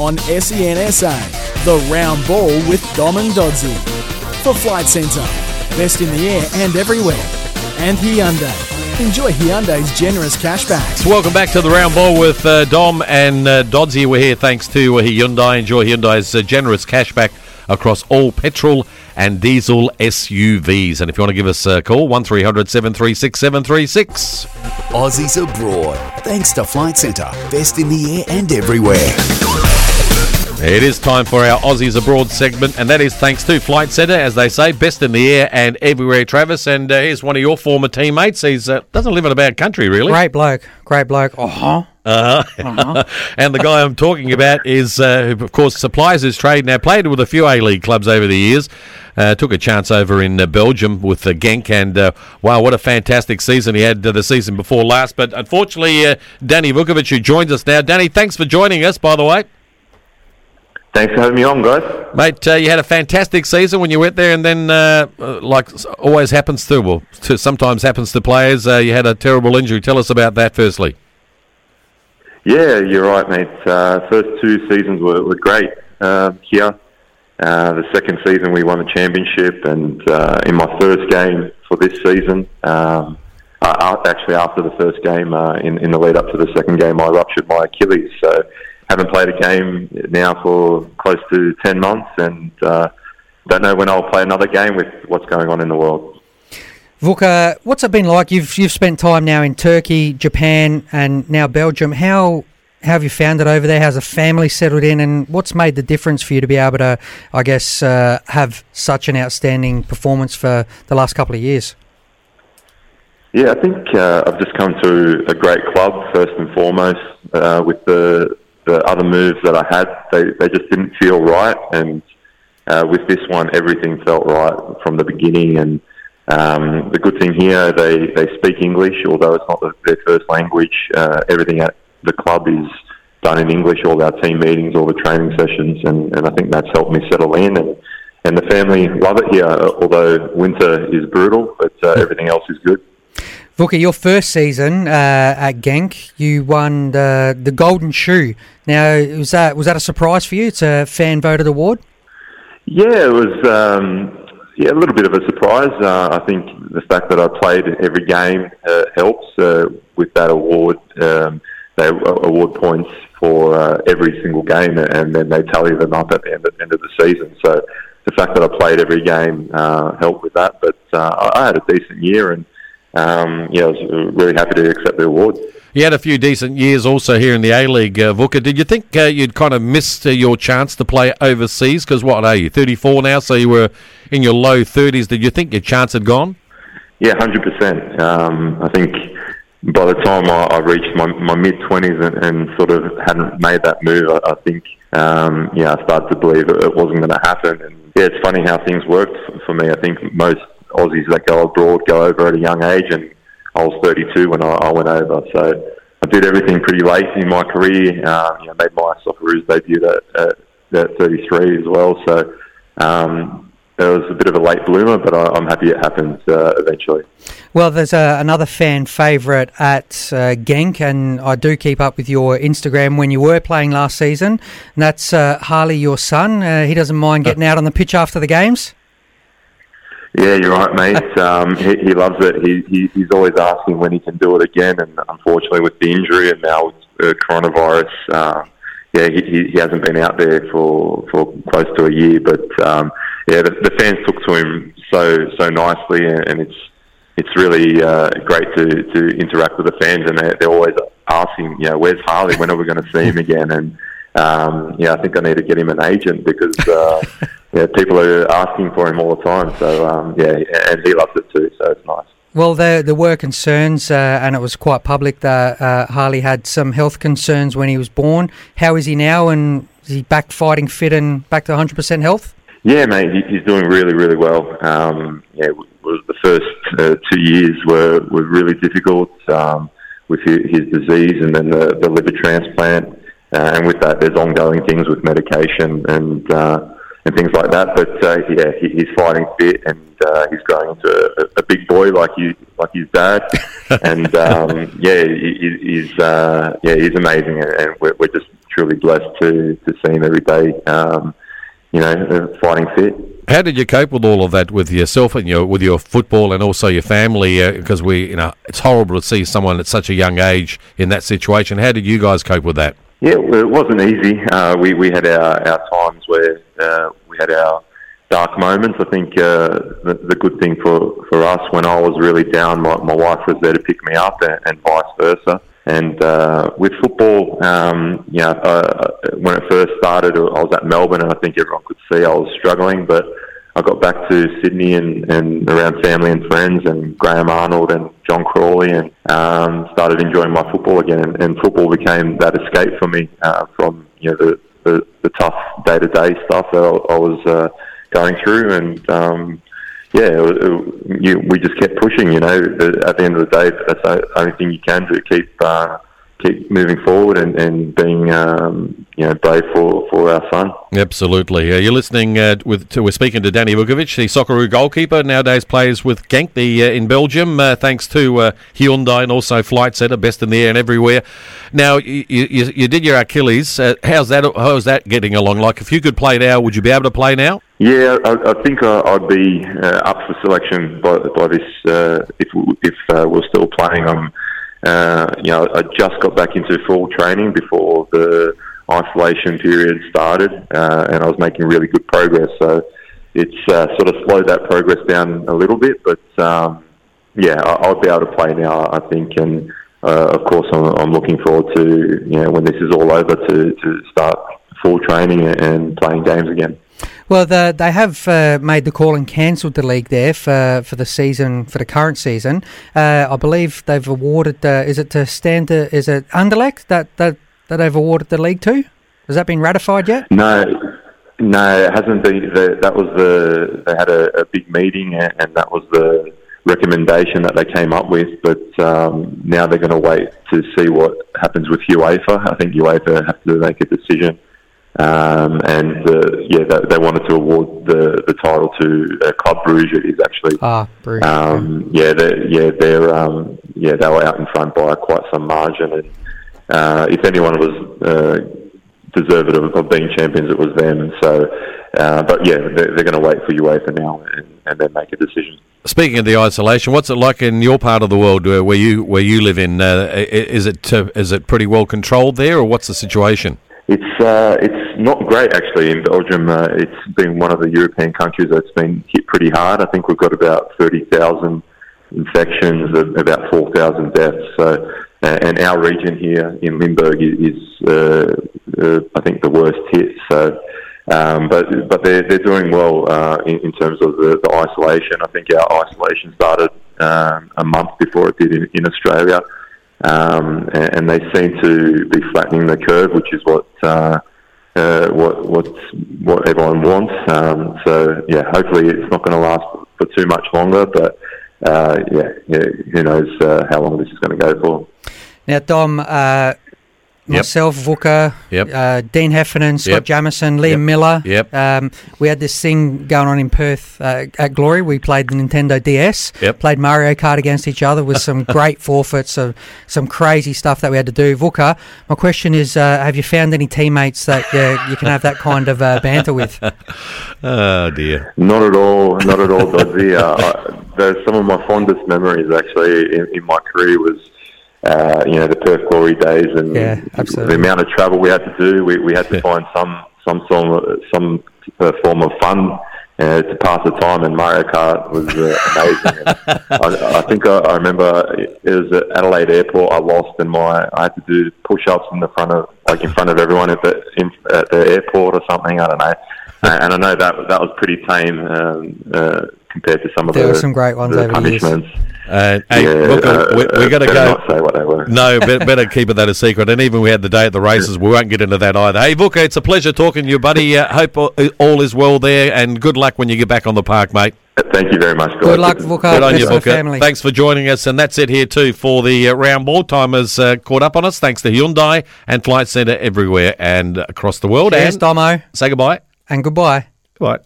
on SENSA. The Round Ball with Dom and Dodsey. For Flight Centre, best in the air and everywhere. And Hyundai. Enjoy Hyundai's generous cashback. Welcome back to the round ball with uh, Dom and uh, Dodsey. We're here thanks to uh, Hyundai. Enjoy Hyundai's uh, generous cashback across all petrol and diesel SUVs. And if you want to give us a call, 1300 736 736. Aussies abroad. Thanks to Flight Centre. Best in the air and everywhere. It is time for our Aussies Abroad segment, and that is thanks to Flight Centre, as they say, best in the air and everywhere, Travis. And uh, here's one of your former teammates. He uh, doesn't live in a bad country, really. Great bloke. Great bloke. Uh huh. Uh-huh. and the guy I'm talking about is, uh, who, of course, supplies his trade now. Played with a few A League clubs over the years. Uh, took a chance over in uh, Belgium with uh, Genk, and uh, wow, what a fantastic season he had uh, the season before last. But unfortunately, uh, Danny Vukovic, who joins us now. Danny, thanks for joining us, by the way. Thanks for having me on, guys. Mate, uh, you had a fantastic season when you went there, and then, uh, uh, like always happens to, well, to, sometimes happens to players, uh, you had a terrible injury. Tell us about that, firstly. Yeah, you're right, mate. Uh, first two seasons were, were great uh, here. Uh, the second season we won the championship, and uh, in my first game for this season, um, uh, actually after the first game, uh, in, in the lead up to the second game, I ruptured my Achilles. So haven't played a game now for close to 10 months, and uh, don't know when I'll play another game with what's going on in the world. Vuka, what's it been like? You've you've spent time now in Turkey, Japan, and now Belgium. How how have you found it over there? How's the family settled in, and what's made the difference for you to be able to, I guess, uh, have such an outstanding performance for the last couple of years? Yeah, I think uh, I've just come to a great club first and foremost. Uh, with the the other moves that I had, they they just didn't feel right, and uh, with this one, everything felt right from the beginning. And um, the good thing here, they they speak English, although it's not the, their first language. Uh, everything at the club is done in English. All our team meetings, all the training sessions, and, and I think that's helped me settle in. And and the family love it here, although winter is brutal, but uh, everything else is good. Vuka, your first season uh, at Genk, you won the, the Golden Shoe. Now, was that was that a surprise for you? It's a fan voted award. Yeah, it was. Um, yeah, a little bit of a surprise. Uh, I think the fact that I played every game uh, helps uh, with that award. Um, they award points for uh, every single game, and then they tally them up at the end, end of the season. So the fact that I played every game uh, helped with that. But uh, I had a decent year, and um, yeah, I was really happy to accept the award. You had a few decent years also here in the A League, uh, Vuka. Did you think uh, you'd kind of missed uh, your chance to play overseas? Because what are you, 34 now? So you were in your low 30s. Did you think your chance had gone? Yeah, 100%. Um, I think by the time I, I reached my, my mid 20s and, and, sort of hadn't made that move, I, I think, um, yeah, I started to believe it wasn't going to happen. And yeah, it's funny how things worked for me. I think most Aussies that go abroad go over at a young age, and I was 32 when I, I went over. So I did everything pretty late in my career. Uh, you know, made my Socceroos debut at, at, at 33 as well. So um, it was a bit of a late bloomer, but I, am happy it happened uh, eventually. Well, there's uh, another fan favourite at uh, Genk, and I do keep up with your Instagram when you were playing last season. And that's uh, Harley, your son. Uh, he doesn't mind getting out on the pitch after the games. Yeah, you're right, mate. Um, he, he loves it. He, he, he's always asking when he can do it again, and unfortunately, with the injury and now with uh, coronavirus, uh, yeah, he, he hasn't been out there for, for close to a year. But um, yeah, the, the fans took to him so so nicely, and it's it's really uh, great to, to interact with the fans, and they're, they're always asking, you know, where's Harley? When are we going to see him again? And um, yeah, I think I need to get him an agent because uh, yeah, people are asking for him all the time. So um, yeah, and he loves it too. So it's nice. Well, there, there were concerns, uh, and it was quite public that uh, Harley had some health concerns when he was born. How is he now, and is he back fighting fit and back to 100% health? Yeah, mate, he's doing really, really well. Um, yeah, the first uh, two years were, were really difficult um, with his, his, disease and then the, the liver transplant. Uh, and with that, there's ongoing things with medication and uh, and things like that. But uh, yeah, he, he's fighting fit and uh, he's growing into a, a big boy like you like his dad. and um, yeah, he, he's uh, yeah he's amazing, and we're, we're just truly blessed to to see him every day. Um, you know, uh, fighting fit. How did you cope with all of that with yourself and your with your football and also your family? Because we, you know, it's horrible to see someone at such a young age in that situation. How did you guys cope with that? Yeah, well, it wasn't easy. Uh, we we had our, our times where uh, had our dark moments. I think uh, the, the good thing for, for us when I was really down, my, my wife was there to pick me up, and, and vice versa. And uh, with football, um, you know, uh, when it first started, I was at Melbourne, and I think everyone could see I was struggling. But I got back to Sydney and, and around family and friends, and Graham Arnold and John Crawley, and um, started enjoying my football again. And, and football became that escape for me uh, from you know the, the, the tough day to day stuff that I, I was uh, going through, and um, yeah, it, it, you, we just kept pushing. You know, at the end of the day, that's the only thing you can do. Keep uh, keep moving forward and, and being um, you know brave for, for our son. Absolutely. Uh, you're listening uh, with to, we're speaking to Danny Vukovic, the Socceroo goalkeeper. Nowadays plays with Genk the uh, in Belgium. Uh, thanks to uh, Hyundai and also Flight Centre, best in the air and everywhere. Now you, you, you did your Achilles. Uh, how's that? How's that getting along? Like if you could play now, would you be able to play now? Yeah, I, I think I'd be up for selection by, by this if if we're still playing. I'm uh, you know, I just got back into full training before the isolation period started, uh, and I was making really good progress. So it's uh, sort of slowed that progress down a little bit, but um, yeah, I, will be able to play now, I think, and uh, of course, I'm, I'm, looking forward to you know when this is all over to, to start full training and playing games again. Well, the, they have uh, made the call and cancelled the league there for, for the season for the current season. Uh, I believe they've awarded. Uh, is it to stand? Is it Anderlecht that, that that they've awarded the league to? Has that been ratified yet? No, no, it hasn't been. The, that was the they had a, a, big meeting and that was the recommendation that they came up with. But um, now they're going to wait to see what happens with UEFA. I think UEFA have to make a decision um, and uh, yeah, they, they, wanted to award the, the title to uh, Club Bruges. It is actually. Ah, Bruges. Um, yeah, they're, yeah, they're um, yeah they were out in front by quite some margin, and uh, if anyone was uh, deserved of, of, being champions, it was them. So, uh, but yeah, they're, they're going to wait for UEFA now and, and then make a decision. Speaking of the isolation, what's it like in your part of the world uh, where you where you live in? is it is it pretty well controlled there, or what's the situation? It's uh, it's not great actually in Belgium. Uh, it's been one of the European countries that's been hit pretty hard. I think we've got about thirty thousand infections, about four thousand deaths. So, uh, and our region here in Limburg is, uh, uh, I think, the worst hit. So, um, but but they're they're doing well uh, in, in, terms of the, the, isolation. I think our isolation started um, a month before it did in, in Australia um, and, and, they seem to be flattening the curve, which is what uh, uh, what what what everyone wants. Um, so yeah, hopefully it's not going to last for too much longer, but uh, yeah, yeah, who knows uh, how long this is going to go for. Now, Dom, uh, myself, Vuka, yep. uh, Dean Heffernan, Scott yep. Jamieson, Liam yep. Miller. Yep. Um, we had this thing going on in Perth uh, at Glory. We played the Nintendo DS, yep. played Mario Kart against each other with some great forfeits of some crazy stuff that we had to do. Vuka, my question is, uh, have you found any teammates that you can have that kind of uh, banter with? oh dear. Not at all. Not at all, Dodgy. Uh, some of my fondest memories actually in, in my career was uh, you know, the Perth Glory days and yeah, the amount of travel we had to do. We, we had to find some some sort of, some form of fun uh, to pass the time, and Mario Kart was uh, amazing. I, I, think I, I, remember it was at Adelaide Airport. I lost, and my I had to do push-ups in the front of like in front of everyone at the in, at the airport or something. I don't know. and I know that that was pretty tame um, uh, compared to some of there the, were some great ones the over punishments. Uh, hey, yeah, look, uh, we, we got to go. Not say what they were. No, better, better keep it that a secret. And even we had the day at the races. We won't get into that either. Hey, Vuka, it's a pleasure talking to you, buddy. Uh, hope all is well there, and good luck when you get back on the park, mate. Thank you very much. Guys. Good luck, Vuka. Good on you, Vuka. Thanks for joining us, and that's it here too for the uh, round ball. Time has uh, caught up on us. Thanks to Hyundai and Flight Centre everywhere and across the world. Cheers, and Domo. Say goodbye and goodbye. Goodbye.